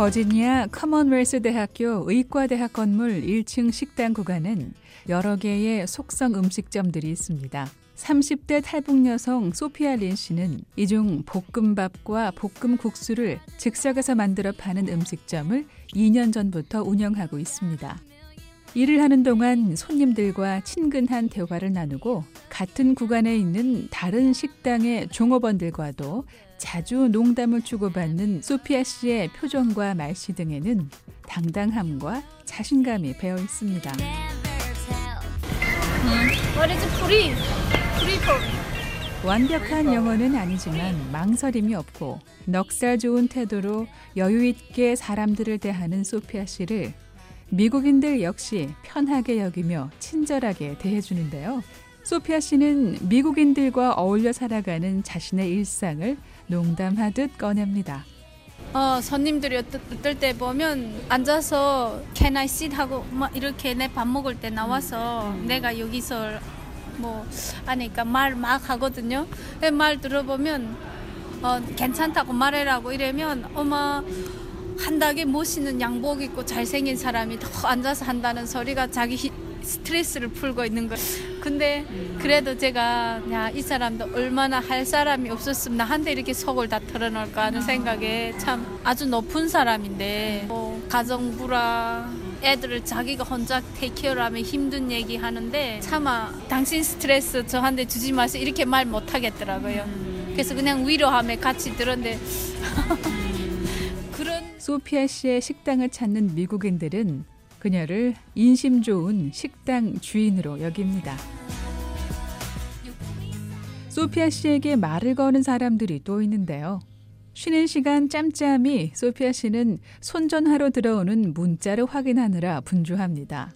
버지니아 커먼웰스 대학교 의과대학 건물 1층 식당 구간은 여러 개의 속성 음식점들이 있습니다. 30대 탈북 여성 소피아 린 씨는 이 중 볶음밥과 볶음국수를 즉석에서 만들어 파는 음식점을 2년 전부터 운영하고 있습니다. 일을 하는 동안 손님들과 친근한 대화를 나누고 같은 구간에 있는 다른 식당의 종업원들과도 자주 농담을 주고받는 소피아 씨의 표정과 말씨 등에는 당당함과 자신감이 배어 있습니다. What is free? Free for 완벽한 영어는 아니지만 망설임이 없고 넉살 좋은 태도로 여유 있게 사람들을 대하는 소피아 씨를 미국인들 역시 편하게 여기며 친절하게 대해주는데요. 소피아 씨는 미국인들과 어울려 살아가는 자신의 일상을 농담하듯 꺼냅니다. 어, 손님들이 어떨, 때 보면 앉아서 can I sit 하고 막 이렇게 내 밥 먹을 때 나와서 내가 여기서 뭐 하니까 말 막 하거든요. 근데 말 들어보면 어, 괜찮다고 말해라고 이러면 어머 한닥에 멋있는 양복 입고 잘생긴 사람이 더 앉아서 한다는 소리가 자기 히- 스트레스를 풀고 있는 거예요. 근데 그래도 제가 야, 이 사람도 얼마나 할 사람이 없었으면 나한테 이렇게 속을 다 털어놓을까 하는 생각에 참 아주 높은 사람인데 뭐 가정부라 애들을 자기가 혼자 테이크어하면 힘든 얘기 하는데 차마 당신 스트레스 저한테 주지 마세요 이렇게 말 못 하겠더라고요. 그래서 그냥 위로하며 같이 들었는데 그런 소피아 씨의 식당을 찾는 미국인들은 그녀를 인심 좋은 식당 주인으로 여깁니다. 소피아 씨에게 말을 거는 사람들이 또 있는데요. 쉬는 시간 짬짬이 소피아 씨는 손전화로 들어오는 문자를 확인하느라 분주합니다.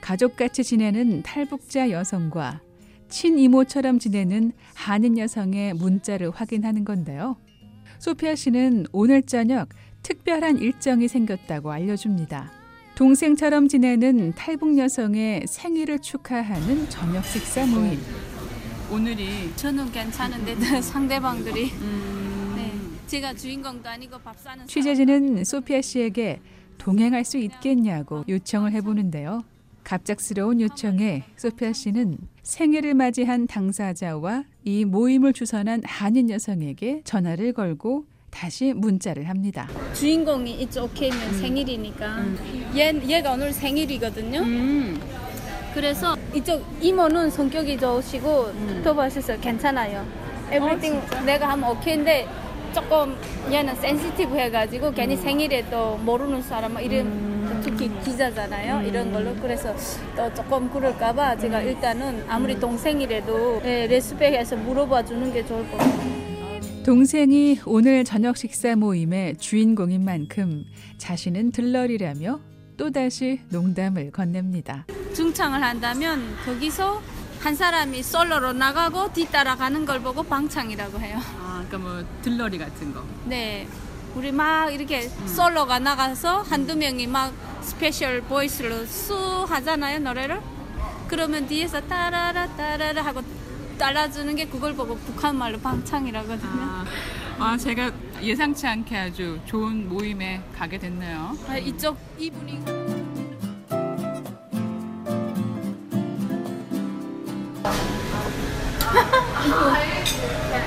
가족같이 지내는 탈북자 여성과 친이모처럼 지내는 한인 여성의 문자를 확인하는 건데요. 소피아 씨는 오늘 저녁 특별한 일정이 생겼다고 알려줍니다. 동생처럼 지내는 탈북 여성의 생일을 축하하는 저녁 식사 모임. 오늘이 저는 괜찮은데 상대방들이 네, 제가 주인공도 아니고 밥 사는 취재진은 소피아 씨에게 동행할 수 있겠냐고 요청을 해보는데요. 갑작스러운 요청에 소피아 씨는 생일을 맞이한 당사자와 이 모임을 주선한 한인 여성에게 전화를 걸고 다시 문자를 합니다. 주인공이 이쪽 오케이면 생일이니까. 얘, 얘가 오늘 생일이거든요. 음, 그래서 이쪽 이모는 성격이 좋으시고 톡톡하셔서 괜찮아요. everything 내가 하면 오케이인데 조금 얘는 sensitive 해가지고 괜히 생일에 또 모르는 사람 막 이런 특히 기자잖아요. 이런 걸로. 그래서 또 조금 그럴까봐 제가 일단은 아무리 동생이라도 네, respect해서 물어봐 주는 게 좋을 것 같아요. 동생이 오늘 저녁 식사 모임의 주인공인 만큼 자신은 들러리라며 또다시 농담을 건넵니다. 중창을 한다면 거기서 한 사람이 솔로로 나가고 뒤따라 가는 걸 보고 방창이라고 해요. 아, 그러니까 뭐 들러리 같은 거. 네. 우리 막 이렇게 솔로가 나가서 한두 명이 막 special voice로 수 하잖아요, 노래를. 그러면 뒤에서 따라라 따라라 하고 따라주는 게 그걸 보고 북한 말로 방창이라거든요. 아, 아, 제가 예상치 않게 아주 좋은 모임에 가게 됐네요. 아, 이쪽 이분이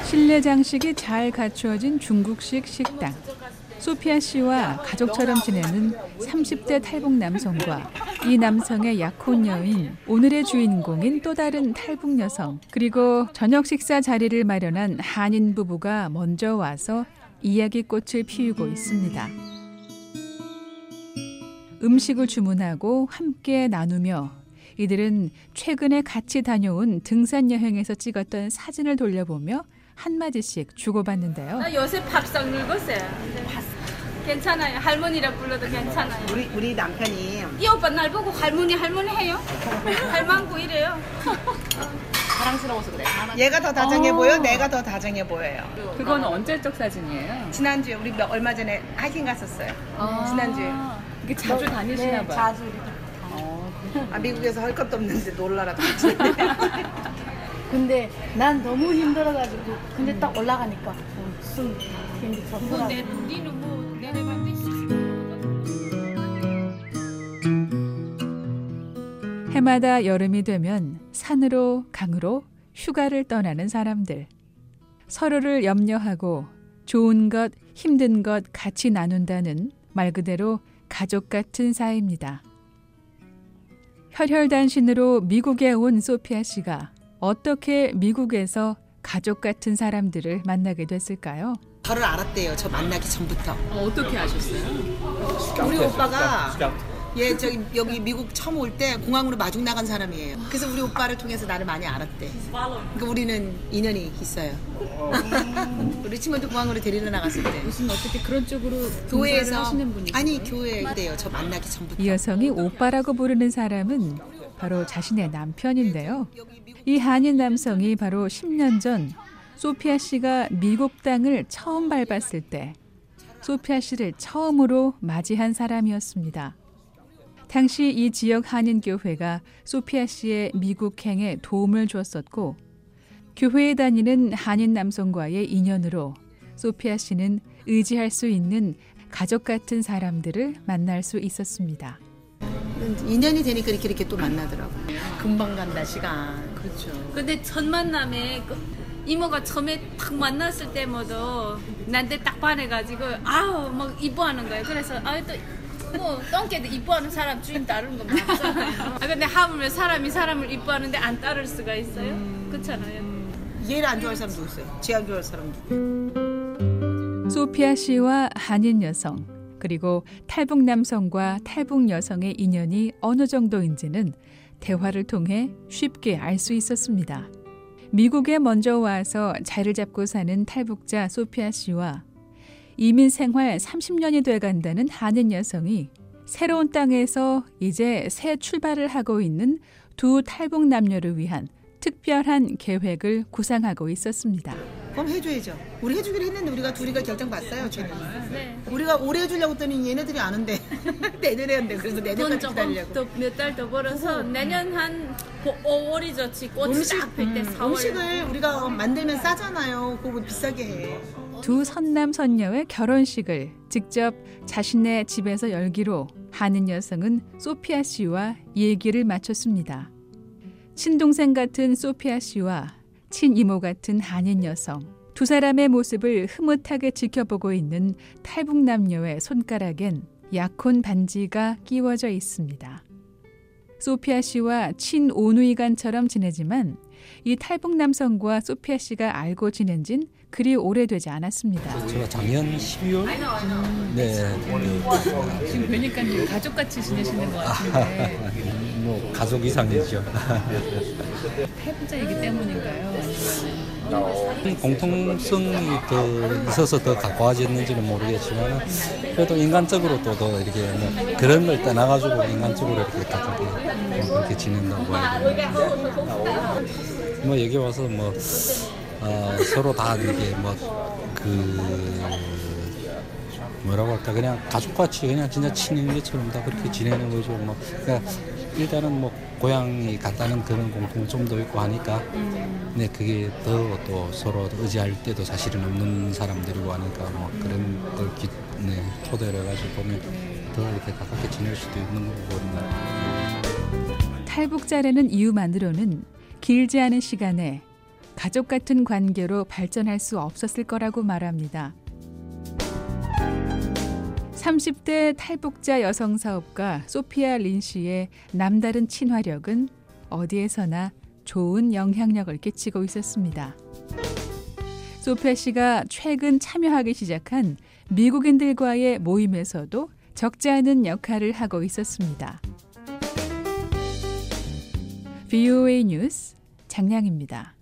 실내 장식이 잘 갖추어진 중국식 식당. 소피아 씨와 가족처럼 지내는 30대 탈북 남성과 이 남성의 약혼 여인, 오늘의 주인공인 또 다른 탈북 여성, 그리고 저녁 식사 자리를 마련한 한인 부부가 먼저 와서 이야기꽃을 피우고 있습니다. 음식을 주문하고 함께 나누며 이들은 최근에 같이 다녀온 등산 여행에서 찍었던 사진을 돌려보며 한마디씩 주고받는데요. 나 요새 팝상 늙었어요. 괜찮아요. 할머니라 불러도 괜찮아요. 우리 우리 남편이 이 오빠 날 보고 할머니 할머니 해요? 할망구 이래요. 사랑스러워서 그래. 얘가 더 다정해 어. 보여, 내가 더 다정해 보여요. 그건 언제적 사진이에요? 지난주에 우리 몇- 얼마 전에 하이킹 갔었어요. 지난주에. 이게 자주 다니시나 봐요. 자주. 어, 아, 미국에서 할 것도 없는데 놀라라 같이. 근데 난 너무 힘들어가지고 근데 딱 올라가니까 어, 숨 해마다 여름이 되면 산으로 강으로 휴가를 떠나는 사람들. 서로를 염려하고 좋은 것, 힘든 것 같이 나눈다는 말 그대로 가족 같은 사이입니다. 혈혈단신으로 미국에 온 소피아 씨가 어떻게 미국에서 가족 같은 사람들을 만나게 됐을까요? 저를 알았대요. 저 만나기 전부터. 어, 어떻게 아셨어요? 우리 오빠가 얘 저기 여기 미국 처음 올 때 공항으로 마중 나간 사람이에요. 그래서 우리 오빠를 통해서 나를 많이 알았대. 그러니까 우리는 인연이 있어요. 리치먼드 공항으로 데리러 나갔을 때 무슨 어떻게 그런 쪽으로 교회에서 하시는 분이 아니 교회인데요. 저 만나기 전부터. 이 여성이 오빠라고 부르는 사람은 바로 자신의 남편인데요. 이 한인 남성이 바로 10년 전 소피아 씨가 미국 땅을 처음 밟았을 때 소피아 씨를 처음으로 맞이한 사람이었습니다. 당시 이 지역 한인 교회가 소피아 씨의 미국행에 도움을 주었었고 교회에 다니는 한인 남성과의 인연으로 소피아 씨는 의지할 수 있는 가족 같은 사람들을 만날 수 있었습니다. 인연이 되니까 이렇게 이렇게 또 만나더라고. 금방 간다 시간. 그렇죠. 근데 첫 만남에 그 이모가 처음에 딱 만났을 때마다 나한테 딱 반해가지고 아우 막 이뻐하는 거예요. 그래서 아또 뭐 똥개도 이뻐하는 사람 주인 따르는 거 맞잖아요. 아 근데 하물며 사람이 사람을 이뻐하는데 안 따를 수가 있어요? 그렇잖아요. 얘를 안 좋아할 사람 누구 있어요? 쟤 안 좋아할 사람 누구? 소피아 씨와 한인 여성 그리고 탈북 남성과 탈북 여성의 인연이 어느 정도인지는 대화를 통해 쉽게 알 수 있었습니다. 미국에 먼저 와서 자리를 잡고 사는 탈북자 소피아 씨와 이민 생활 30년이 돼 간다는 한인 여성이 새로운 땅에서 이제 새 출발을 하고 있는 두 탈북 남녀를 위한 특별한 계획을 구상하고 있었습니다. 그럼 해줘야죠. 우리 해주기로 했는데 우리가 둘이가 결정 봤어요. 저는. 네. 우리가 오래 해주려고 했더니 얘네들이 안 한대. 내년에 한대. 그래서 돈 내년까지 조금 기다리려고. 몇 달 더 벌어서 내년 한 5월이죠. 지 꽃이 음식, 딱필때 음, 4월. 음식을 우리가 만들면 싸잖아요. 그거 왜 비싸게 해. 두 선남 선녀의 결혼식을 직접 자신의 집에서 열기로 하는 여성은 소피아 씨와 얘기를 마쳤습니다. 친동생 같은 소피아 씨와 친이모 같은 한인 여성. 두 사람의 모습을 흐뭇하게 지켜보고 있는 탈북 남녀의 손가락엔 약혼 반지가 끼워져 있습니다. 소피아 씨와 친오누이간처럼 지내지만 이 탈북 남성과 소피아 씨가 알고 지낸 진 그리 오래되지 않았습니다. 제가 작년 12월? 네, 지금 뵈니까 가족같이 지내시는 것 같은데 뭐 가족 이상이죠. 탈북자이기 때문인가요? 공통성이 더 있어서 더 가까워졌는지는 모르겠지만 그래도 인간적으로 또더 이렇게 뭐 그런 걸 떠나가지고 인간적으로 이렇게 가깝게 뭐 그렇게 지낸다고 알고 있는데 뭐 여기 와서 뭐 어, 서로 다 이렇게 뭐그 뭐라고 할까 그냥 가족같이 그냥 진짜 친인계처럼 다 그렇게 지내는 거죠. 뭐 그러니까 일단은 뭐 고향이 같다는 그런 공통점도 있고 하니까 네 그게 더 또 서로 의지할 때도 사실은 없는 사람들이고 하니까 뭐 그런 걸 기, 네, 토대로 해가지고 보면 더 이렇게 가깝게 지낼 수도 있는 거거든요. 탈북자라는 이유만으로는 길지 않은 시간에 가족 같은 관계로 발전할 수 없었을 거라고 말합니다. 30대 탈북자 여성 사업가 소피아 린 씨의 남다른 친화력은 어디에서나 좋은 영향력을 끼치고 있었습니다. 소피아 씨가 최근 참여하기 시작한 미국인들과의 모임에서도 적지 않은 역할을 하고 있었습니다. VOA 뉴스 장량입니다.